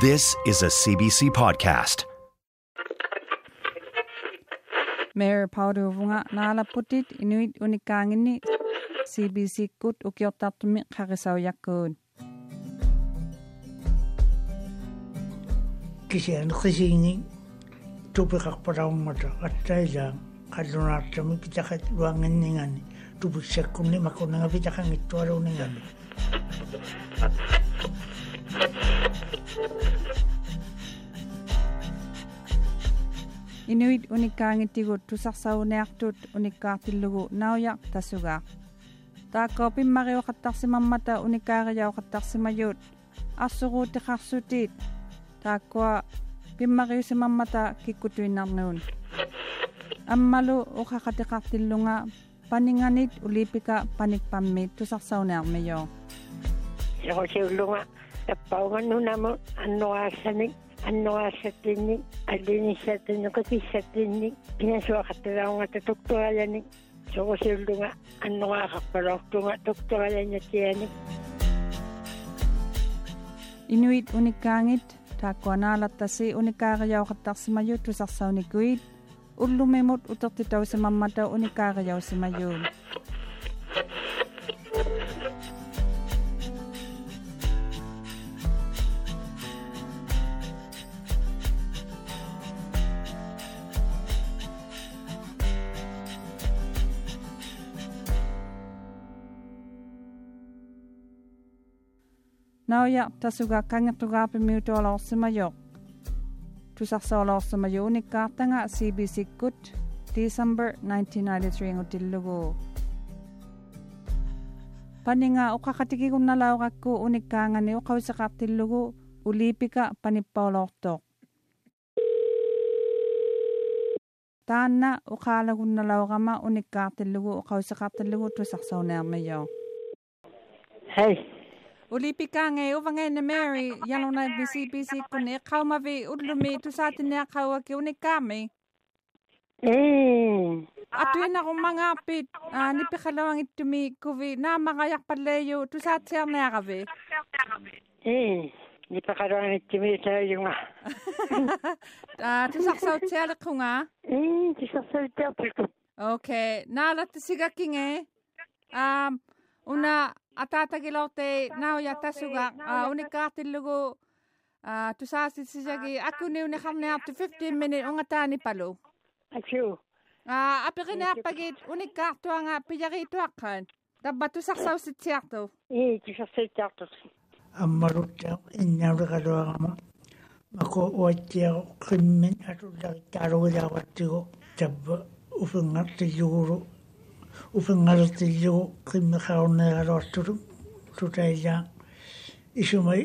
This is a CBC podcast. Mayor Paulo Vunga Nala Putit Inuit Unikangini CBC Kut Ukyotatumi Karisaw Yakun. Kisian Kisingi Tupikak Paramata Ataila Kadunatami Kitakat Wanganingani Tupik Sekuni Makunanga Vitakangituaruningani. Thank you. inuit unikaangitigut tusarsauniartut unikkaartillugu naujaq tasugaa taakko pimmariuqattarsimammata unikaariauqattarsimayuut arsuruutiqarsutiit taakkua pimmariusimammata kikkutuinnarnuun аммалу ухақатеқартиллунга панинганит улипика паникпамми тусарсауниармиё сорусиуллунга tappauganunamo annuqaasanik annuqaasatinnik alinisatinnoqutisatinnik pinasuaqataraungata tuktuqalanik soqusiullunga annuqaaqaqparoortunga tuktuqalannatianik Inuit unikkaangit taakkuanaalattasi unikkaariyaoqattarsimayut tusarsaunikuit. Ullumimut utertitausimammata unikkaariyaussimajuu Nauya tasuga kangattuga pemiutolor sumayo. Tusarsolo sumayo ni kartanga CBC Kut December 1993 ngutilugo. Paninga ukakatiki kum nalaw kakku unikkangan ni ukaw sa kartilugo ulipika panippaulortok. Taanna ukalagun nalawgama unikkartilugo ukaw sa kartilugo tusarsawnermiyo. Hei. olipikaga e ovaga mary ialona visibisi kone kau mavi ululumi tusatinea kau aki uni kamei atu ina kumaga api nipikalauagi tumi kuvi na magaiakpaleiu tusatsiarneakavi nipakaruangani timi teyunga ta tusaksau tsialikunga tusaksau tsialikunga okay na lati sigakinge um ah, una ataatagilorte nauja tasuga unikkaartillugu tusaasitsisagi akuniuniqarniartu 15 minute ungataani palu ачу Ah, apiriniarpagit unikkaartuanga piyarituaqqaan. Tabba tusarsausitiartu. ee тисарсавиттаартут аммалутта иннаулекалуарама мако уаттиаро қиммин атуллариттааругилааваттигу табба уфингартиллугулу уфингалертиллугу қиммеқарунеералуартулу тутаилаа исума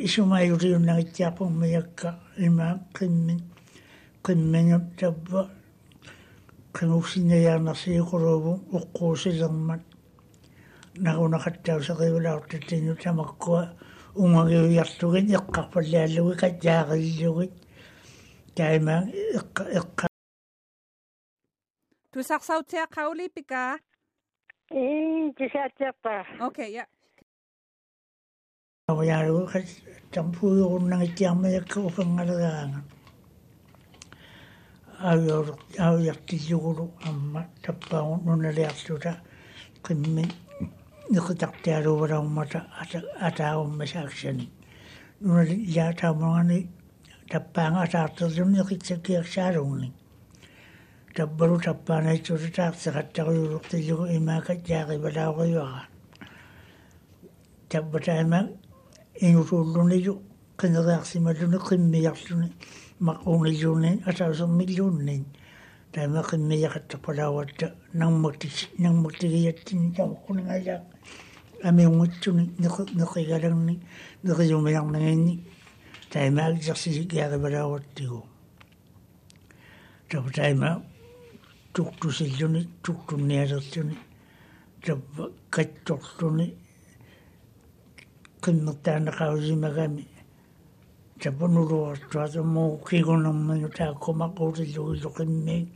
Okay, yeah. Awaya ru ka champu yo nang kiam ya ko fangal ga. Ayo ayo yak ti yuru amma tappa no na le atuta kimmi ni ko tak ta ru ra umma ta ata umma sakshan. No ya ta mo ni tappa nga ta tu ni ki tsakiya sharuni. Таппаанаитсута таарсеқаттариулуқтиллугу имаакат яақивалаариуара таббатаама ингутууллунилу qineriarsimaluni qimmiarluni maqunilluuni atausumilluunnin taima qimmiaqattapalauatta nangmaktis nangmaktigiyattin tamuqquningaya amiungutsuni tuktusiljuni, tuktuneeraljuni, tabba kattortuni, kinnattaana qausimagami, tabba nuruartuata muu kiigunammanu taakuma quurilugilu qimmiig,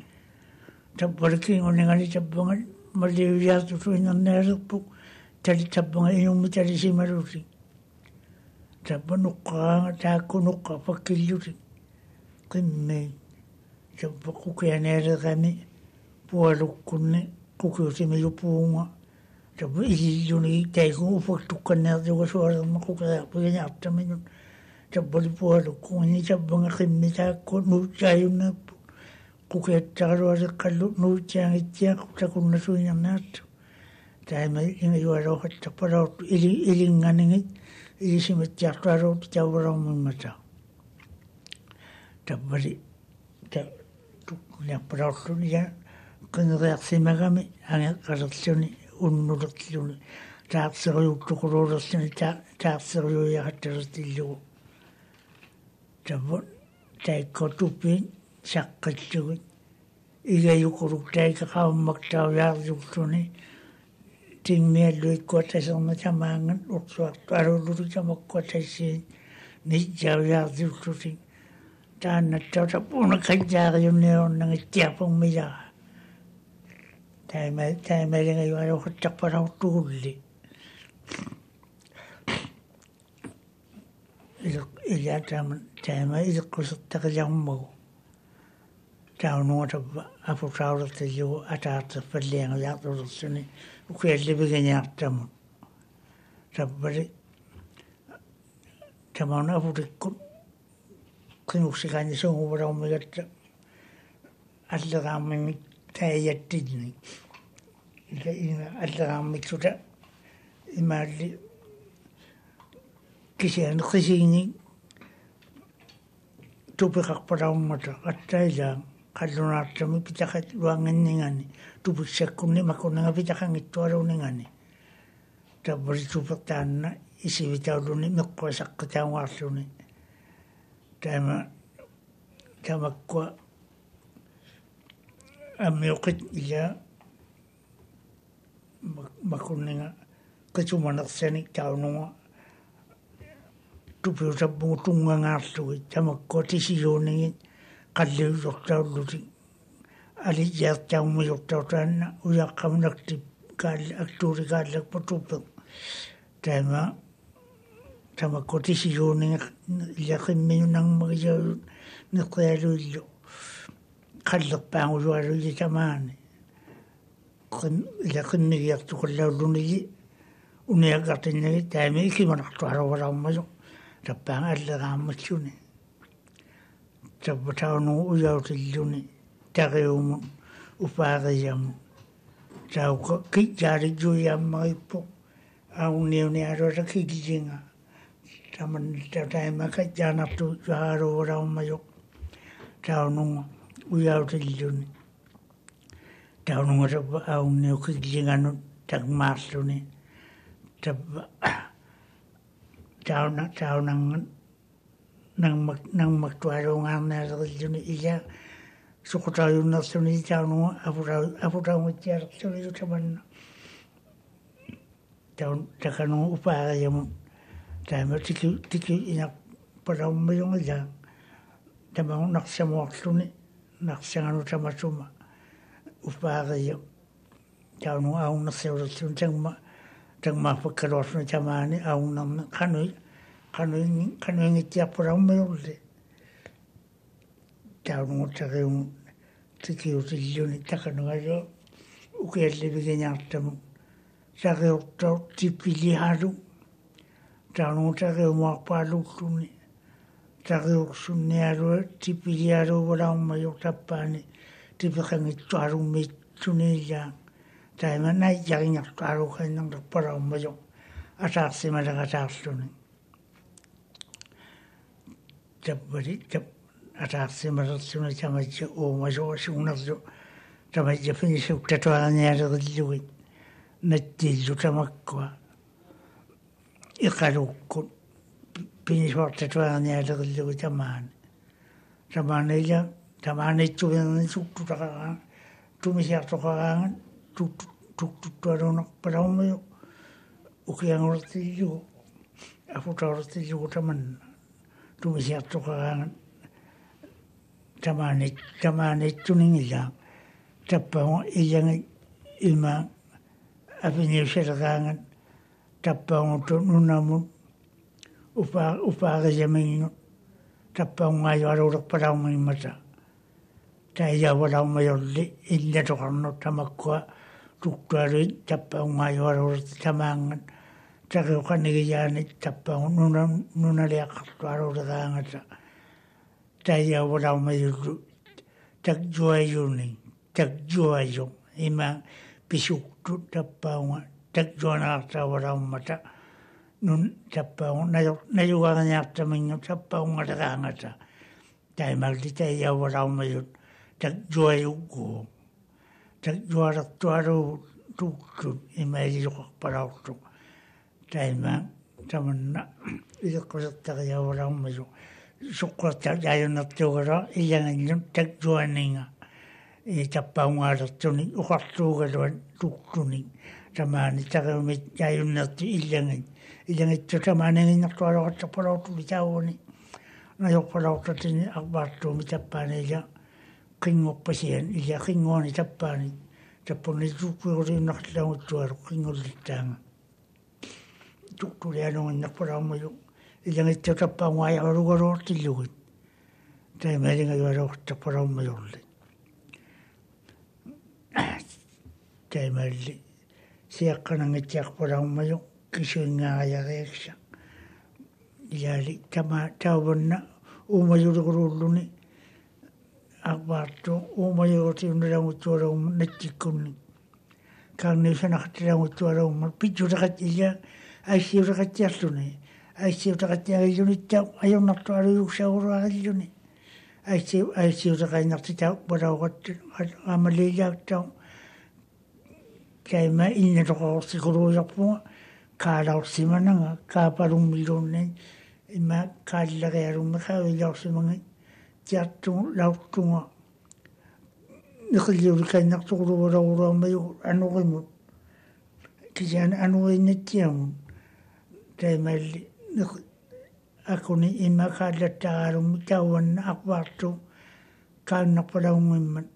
tabbara kiigunigani tabbanga maliyuyaatutu inanneerikpuk, tali tabbanga inummi tali simaruurig, tabba nuqqaanga taakku nuqqa fakkillurig, qimmiig, tabba qukianeerikami, pualukkunni qukiusimilupuunga tappa ililluni taiku ufaktukkanneertuga sualerma qukiaarpigañaartaminut tappali pualukkuuni tappanga qimmi taakku nuutsaayunnaappu qukiattaqalualeqqallu nuutsaangittiaqu takunnasuiñarnaattu taima inga yualoqattapalaortu ili ilinganingit ilisimittiartualuut tauvaraumimmata tappali ta tukkuliarpalaorluni ja qineriarsimagami angeqalerluni unnulerluni taarseriuttuquluulerluni taarseriyuiaqattalertillugu tappu taikkotuppiin saqqallugit igayuquluk taikaqaummaktaujaarjulluni timmialluikkuataserma tamaangan ursuartu alululu tamakkuatassiin nijjaujaarjullutin taannattau tappuuna kajjaariunniornangittiarpummiyaa taima taimalingajualuqattaqpalaurtugulli ila taaman taima ileqqusertaqiliarmagu taunnuatappa aputaulertillugu ataarterpalliangajaartulersuni ukiallipigañaartamut tappali tamauna aputikkut qinuksikaanisuunguvalaummigatta аллераармимик тааяттинни ила инга аллераармиксута имаалли кисиан қисиини тупеқарпалауммата аттаилаа қаллунаартами питақат уангиннигани туписсаккунни макуннага питақангиттуалунингани таббали тупертаанна исивитаулуни меққуасаққитаугаарлуни таама тамаккуа ammiuqit iya makunninga qisumanaqsani taunuga tupiusapugu tungangaarlugit tamakko tisiyuunigit qalliusortaullutik aliyaartaumajortautaanna uyaqqamunaqtip aktuuri kaallakpa tupiq taima tamakko tisiyuuniga illaqimmiunangmagiyarut neqialuillu qallerpaangusualugi tamaani ila qinnigiartukallaulunigi uniaqartinnagi taami ikimanartuhaluvalaumalu tappaang alleraammatsuni tappataunu ujautilluni taqiumu upaariyamu tauqa kijjaalijjuiyaammarippu aunniunialuata kikijinga taman tataimaka jaanartu juhaaluvalaumalu taununga уяутиллуни таунунгасаппа аунниуккиллинганут такмаарлуни таппа тауна таунанган нангмак нангмактуалунгаарнеасериллуни ила сукутаажуннэрсуни таунунга апутаа апутаангутсиалерлуни таманна таун таканунга упаариама таама тикки тикки инар палауммиунгалаа тамагунарсамуарлуни нарсиганутамасума упаариу тауну ауннерсиулерлун тагма тагмаарфаккалуарсуна тамаани ауннерне кануи кануинги кануингитиарпулауммиурли таунуутариун тикиусиллуни таканугалу укиалливигиниартаму сариуртаут типпилиалу таунуутариумаарпаалууллуни taqeruqsunniarua tipiriaruvaraumayuqtappani tipiqangittuarumitsunillaang taimanai yaqiñaqtuaruqainanraqparaumayuq атаарсималага атаарлуни таппали тап атаарсималерсуна таматси уумасуусуунерлу таматси финисук татуаниалериллугит наттииллу тамаккуа иқалуккут 빈쇼트트와니알르글리고 자만 자만에자 자만에 주변은 숙두다가 주미시약도가 툭툭툭툭툭툭 바라오면 우크양으로 뛰고 아프타로 뛰고 자만 주미시약도가 자만에 자만에 주능이자 자빠오 이장이 일마 아비니셔가는 자빠오 또 누나무 upa upa ga jamin tappa unga yaru rakpara unga mata tai ya wala unga yolli illa to karno tamakwa tuktaru tappa unga yaru tamangan taki ukanigi yani tappa nuna nuna le akartaru rakaangata tai ya wala ai yollu tak jua yuning tak jua yung ima pisuktu tappa unga tak jua nakta wala unga mata nun tappaun nayo nayugaanyaartaminga tappaungaleraangata taimalli taiyavalaumajut takjuayukku takjualertualu tuukkut imailuqarpalaurtu taima tamanna ileqqusartariavalaumaju suqqarta jaayunnertuugala ilangannun takjuaninga i tappaungaalertuni uqartuugaluan tukkuni. Tamaani tariumit jaayunnertu illangin illangittu tamaaninginnertualoqartarpalautu litaavuni najorpalautatini arpaartuumi tappaaniila qingorpasian illa qingooni tappaani tappunni tukkuiguriunnarlaanguttualu qingullittaanga tuktulianuinnerpalaumaju ilangittu tappaungaajagalugaluortillugit taimaalingajualoqartarpalaumajorli taimalli siaqqanangittiarpalaumaju kisuingaajariaksa ilaali tama tauvanna uumajuliguruulluni arpaartu uumajugutiunnalangutualaumma nattikkunni kaarniusanaqtilangutualaumma pitsuleqat illa aissiuleqattiarluni aissiutaqattiagillunitta ajornartu aluyuksaguruagilluni aissi aissiuleqainnartita palauqattu amaliilaaqtau kaima innatoqorsikuluujarpunga kaalaursimananga kaapalummiluunni ima kaallarialummi kaavilaursimangi tiartu lauttunga niqilliulikainartuquluvalauruammayu anuqimut kisian anuinnattiamun taimalli akuni ima kaallattaqaalummi tauvanna aqvaartu kaannarpalaungimmat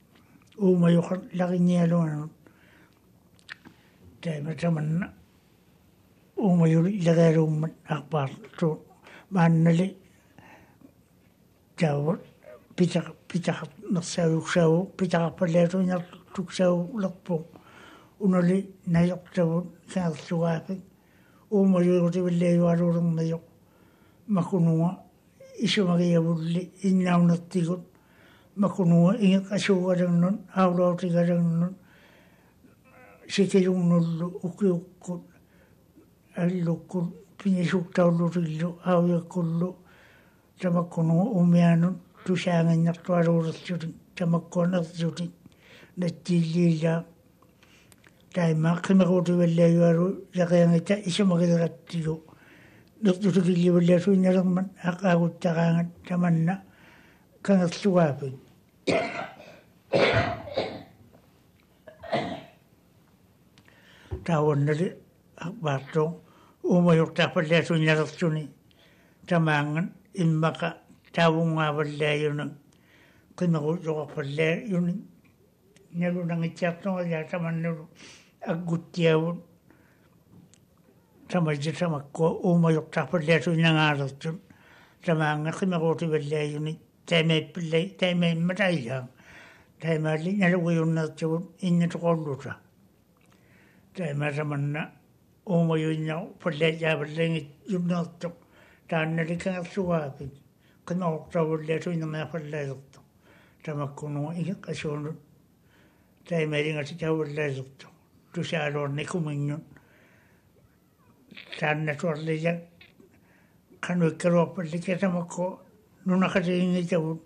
uumayuqa laqiñialuanut taimatamanna uumayuli ilagaluummat aqpaartu maannali tau pitaq pitaq nersauuksau pitaqarpalaatuinar tuksau lerpu unali nayortavut saarsugaapik uumayuutivillaayualuulernayoq makununga isumagiavulli innaunertigut makununga ingeqasuugalernun aulautigalernun sikilungnullu ukiukkut аллуккут пинисуктауллутиллу аавиаккуллу тамаккуну умианут тусаангиннартуалуулерсути тамаккуанерсути наттииллиилла тайма қимерутиваллаагуалу яқиангита исумагилераттигу нертутукилливаллаасуинналерман ақаагуттараангат таманна кангерлугаапит тааваннали акбаарту уумаюртаарпаллаасуинналертуни тамаанган иммака таавунгааваллааюна qimmeru joqarpallaa yuni nalunangitsiartorlaa tamannulu agguttiavut tamalli tamakkua uumayortarpallaatu inangaalertut tamaanga qimmeruutivallaayuni taimaippillai taimaimmataigaa taimaalli naluguyunnertivut innatoqorluta taimatamanna uumajunna pallaajaavallangi yumnertuq taannalikangerlugaapit qanoortavullaasuinnerniarpallaalertuq tamakkunuga igeq asuunut taimaalingertu taavallaalertuq tusaaluornikuminnun taannatuarlijak qanuikkaluarpallika tamakku nunaqatiginnitavut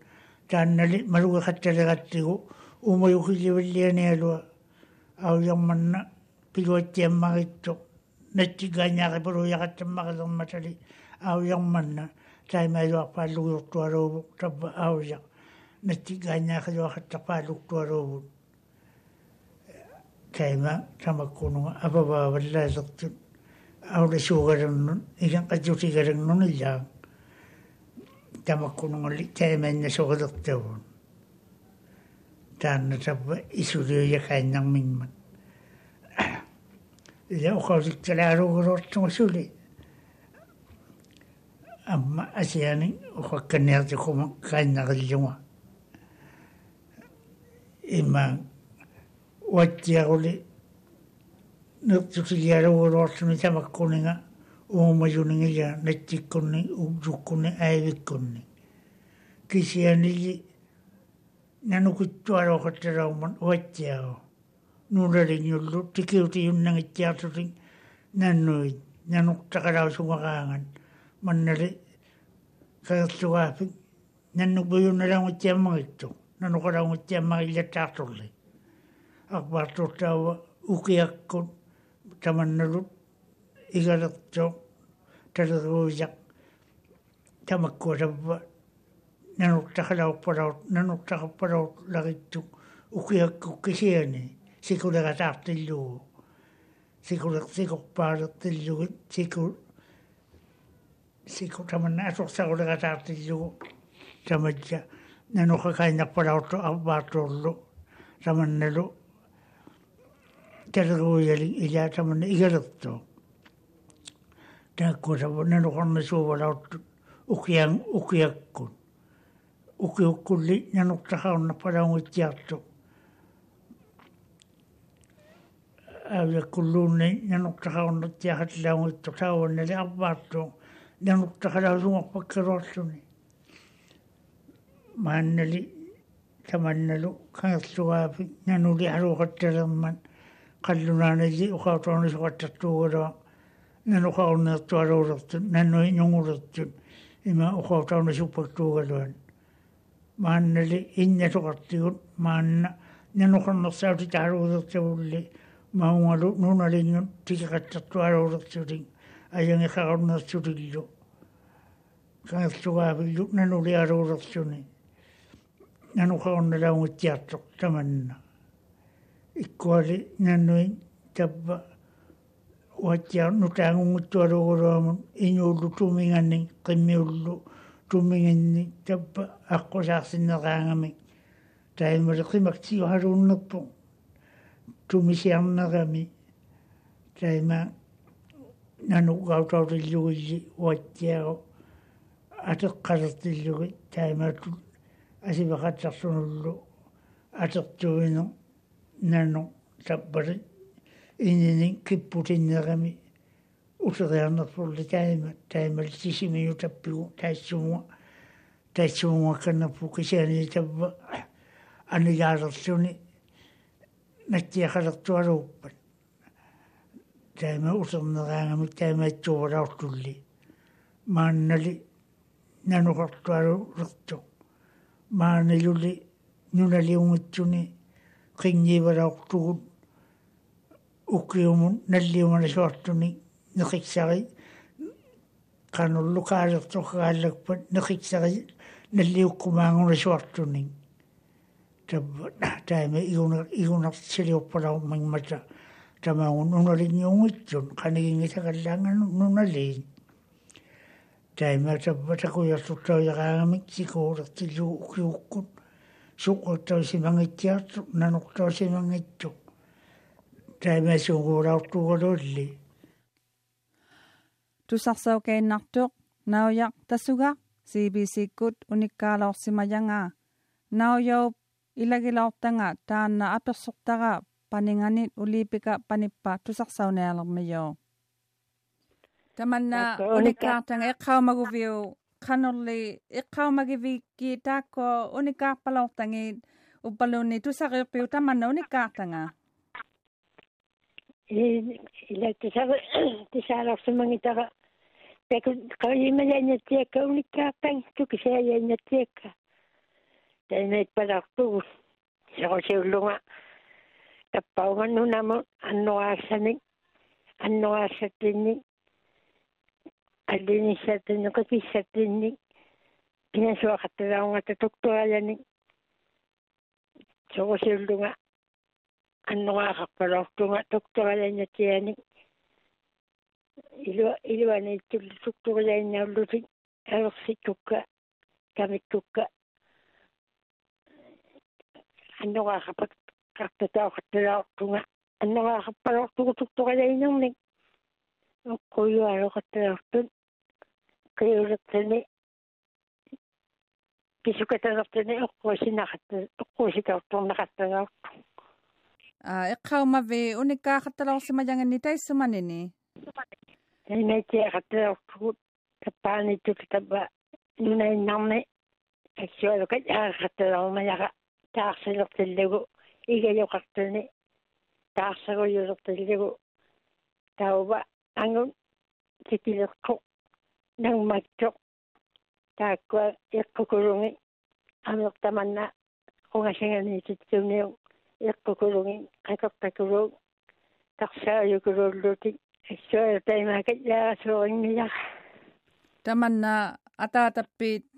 taannali malugeqattalegattigu uumajukillivallianialua ауярманна пилуатсиаммагитсо nattigaanyaaqipuluyaqattammaqilermatali aujarmanna taimailuarpaallugiortualuuvuk tappa auja. Nattigaanyaaqaluaqattaqpaaluktualuuvut taima tamakkunuga apavaavallaalertut aulasuugalernnun ilanqatutigalernnun illaa tamakkunungalli taimanna soqilertavun taanna tappa isuliuyakaannarmingmat ila uqausikkalaarugulortumasuli amma asiani uqakkaneertikuma kaannaqillunga ima уатсиарули нертутилиалугулуарлуни тамаккунинга уумажунингилиа натсиккунни уусуккунни аавиккунни кисианили нанукуттуалоқатталауман уатсиаро нуулалингуллу тикиутиюннагитсиартутин наннуит нануқтақалаусугараанган маннали каерлугаапик наннупуюнналагутсиаммагитту нануқалаагутсиаммагиллаттаартулли акбартуттаава укиаккут таманналут игалертоо талеруужақ тамаккуасавва нануттахалауппалаут нануттахаппалаут лагитту укиакку кисиани сикулератаартиллуу сикулер сикорпаалертиллугит сикул сику таманна асорсагулератаартиллугу тамаджа нанухакайнаппалауту авваатууллу таманналу талеруужали илаа таманна игалертоо тааккусава нанухорнасуувалаут укиан укиаккут укиуккулли нануктахаарнаппалаунгитсиарту авиаккуллуунни нануктахаарнатсиахатлаунгитту тааваннали арваарту нануктахалаусунгорпаккалуарлуни мааннали таманналу каерлугаапи нанули алуqattalerman qallunaanalli uqautaunisuqattартуугалуа нанухаарнертуалуулертут наннуи нунгулертут има уqautaunисуппактуугалуан мааннали иннасоqartigут маанна нанухорнерсаути таалуулертавулли маунгалу нуналингут тикеқаттартуалуулертулин аянгихаарнерсулиллу каерсугаавиллу нанулиалуулерсуни нанухаарналаунгутсиартоқ таманна иккуали наннуи табба уатсиар нутаангунгуттуалуугулуамун инууллу туминганни қиммиуллу туммингинни табба аққусаарсиннераангами таимали қимактиуалууннерпу тумисиарнерами таима нанугаутаутиллугилли уатсиару атеққалертиллуги таимаату асивақатсарсунуллу атертуину нану таппали инини киппутиннерами усериарнерпулли таима таимал сисимиу таппигу таассуунга таассуунгаакканнерпу кисиани табба анилаалерлуни натсиахалертуалууппат таима усернераангами таимаатсуувалаортулли мааннали нануқартуалу маанилули нуналиунгитсуни qingiivalaortugut ukkiumun nalliumanasuartuni neqiksari qanulluqaalertorqaallakpat trab da taime igunaq igunaq siliuppalaw mangmata tamaun unaliñuungitsun qanigingitaqallaangan nunaliin taima tabba takujartuttaujaraagamik sikuulertilluu ukiukkut suqqertausimangitsiartu nanuqtausimangittu taima suunguulaortuugaluulli tusarsaukeinnartuq naujaq tasugaq cbc kut unikkaalorsimajanga naujaup илагилаортанга таанна аперсортара панинганит улиипика паниппа тусарсауниалермиё таманна униккаартанга эққаумагувиу qanerli iqqaumagiviki taakko unikkaarpalortangit uppalunni tusariuppiu tamanna unikkaartanga ila tisara tisararsimangitara peku qayimayaanatiakka unikkaartang tukisaayaanatiakka tainait palartugu seqosiullunga tappaunga nunamu annoaassanik annoaassattinnik аллинissattinni qikissattinni pinasuaqattalaungata tuktualani soqusiullunga аннораақарпалортунга tuktualannatiani илуа илуанииттуллу tuktualаиннауллутик аерсиккукка камиккукка аннораақапак qартатаоқатталаортунга аннораақарпалортугу tuktualainernik оққуйуалоқатталартут eqqiulertani pisukatalertani eqquusinaqatta eqquusikaortornaqattagaartu а эққаумави униккаахатталорсимаjanganni таиссуманини таинатиақатталортугут таппааниттут таппа нунаиннарни таксуалукат аақатталормаяqa таарсилертиллагу игайоқартани таарсагуйулертиллагу таува ангун тикилерқо нагматто тааккуа эққукулунги амертаманна угасанганиититсуниу эққукулунги қакертакулуу тарсааюкулууллути ассуа таймаакат яасуорингиа таманна атаатаппиит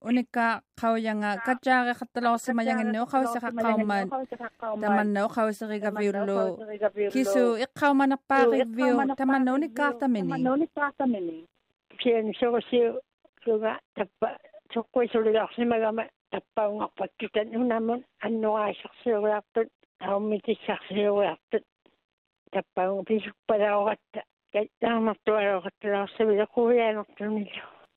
unika kau yang kaca ka katalo sa mayang no kau sa kau man taman no kau sa riga viulo kisu ikaw man pa review taman no ni karta mini no ni karta mini kien so si luga tappa tokkoi so luga simagama tappa unga pakkitan unamon anno aisarsiugaartut aumitisarsiugaartut tappa unga pisukpalaogatta kaitaamartualogattalaarsavilaquviyaanertunillu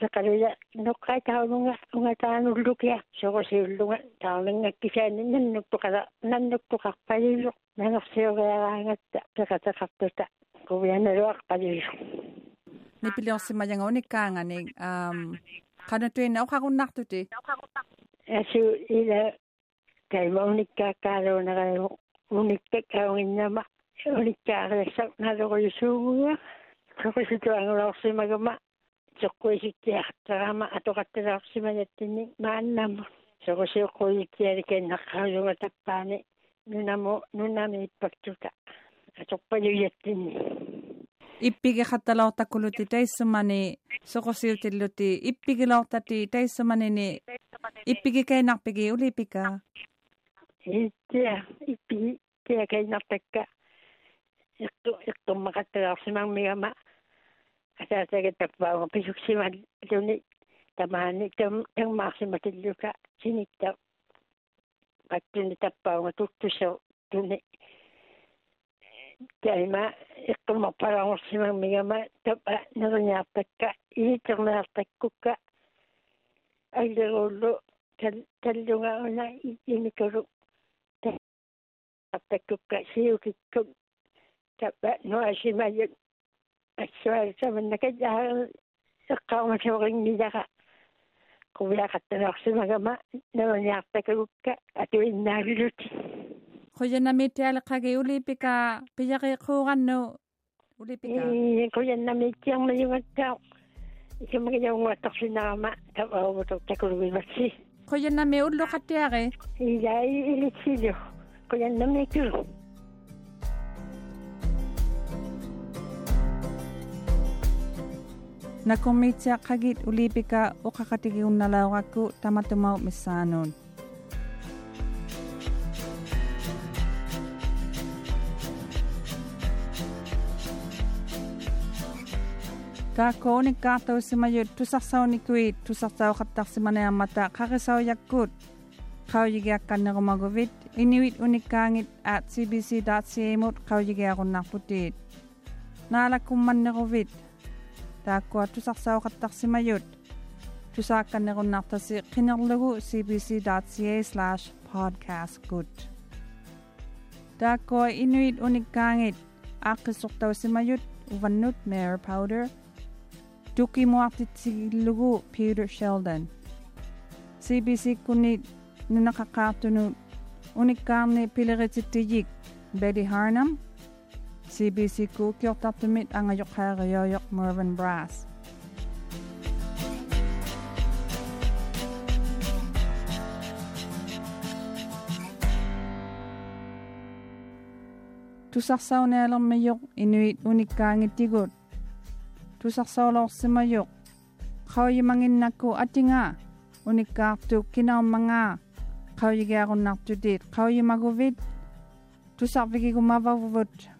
taqaluya nuqqaa taununga ungataanullukia soqosiulluga taunanngakkisaannin nannuppuqala nannuppuqarpalillu nangorsiugiaraangatta peqateqartuta kuvianaluaqpalillu nipiliorsimayangauni kaangani um qanatuina uqaqunnartuti asu ila taimaunikkaakkaluuneralu unikkakkauginnama unikkaarilassaqnaluquyusuuguga soqosituangulorsimagama tsoqquisiqtiaqtagama atoqattaraqsimanattinni niin maannamun soqosiuqquyiqtialikennaqqaujungatappaani nunamu nunami ippaktuta atoqpalujattinni niin. ippigeqattalortakkuluti taissamani soqosiutilluti ippigilortati taissamanini niin ippigikainarpigi ulipika. Ittia ippigi tiakainartakka mä mä. асаасаге таппаага писуксимал луни тамаани там таммаарсиматиллука синитта паттуни таппаага туттусо туни тайма иқтуммарпалаарсимармигама тапа нериниартакка иитернеартаккукка айлеруллу таллунгаана иникулу таппаккукка сиукиккут тапа нуасимайут ассуалсаманнака яа эққаумасуорингилара кувиақаттанарсимагама нериниартаккукка атуиннаалулути quyanamitialeqagi ulipika piyaqiquuqannu ulipika kuyannamittiarmayungattao икамагаяунгуаттарсинарама таваагуту такулугимасси quyanami ulluqattiaqi илай илитсилу Nakumitsa kagit ulipika o kakatikiun nalawaku tamatumaw misanon. Kako ni kato si mayot tusasaw ni kuit tusasaw katak si manayang mata kakasaw yakut. Kau yigakan na gumagawit inuit unikangit at cbc.ca mot kau yigakan na putit. Nalakuman na gawit. taakkuattusarsaoqattaarsimayut tusaakkannerunnartasi qinerlugu cbc.ca/podcastgood taakkua inuit unikkaangit aaqqisortausimayut uvannut Mayor powder. Tukimuartitsigillugu peter sheldon. Cbc kunni nunaqaqqaartunut unikkaarni pileritittigik betty harnam. CBC Cook yok taptumit ang ayok hagayoyok Mervyn Brass. Tusaksaw na alam mayok inuit unik ka ngitigot. Tusaksaw lawak si mayok. Kaway mangin naku atinga. Unik ka tu kinaw mga. Kaway gaya kong naktutit. Kaway maguvit. Tusak viki kumabavuvut. Kaway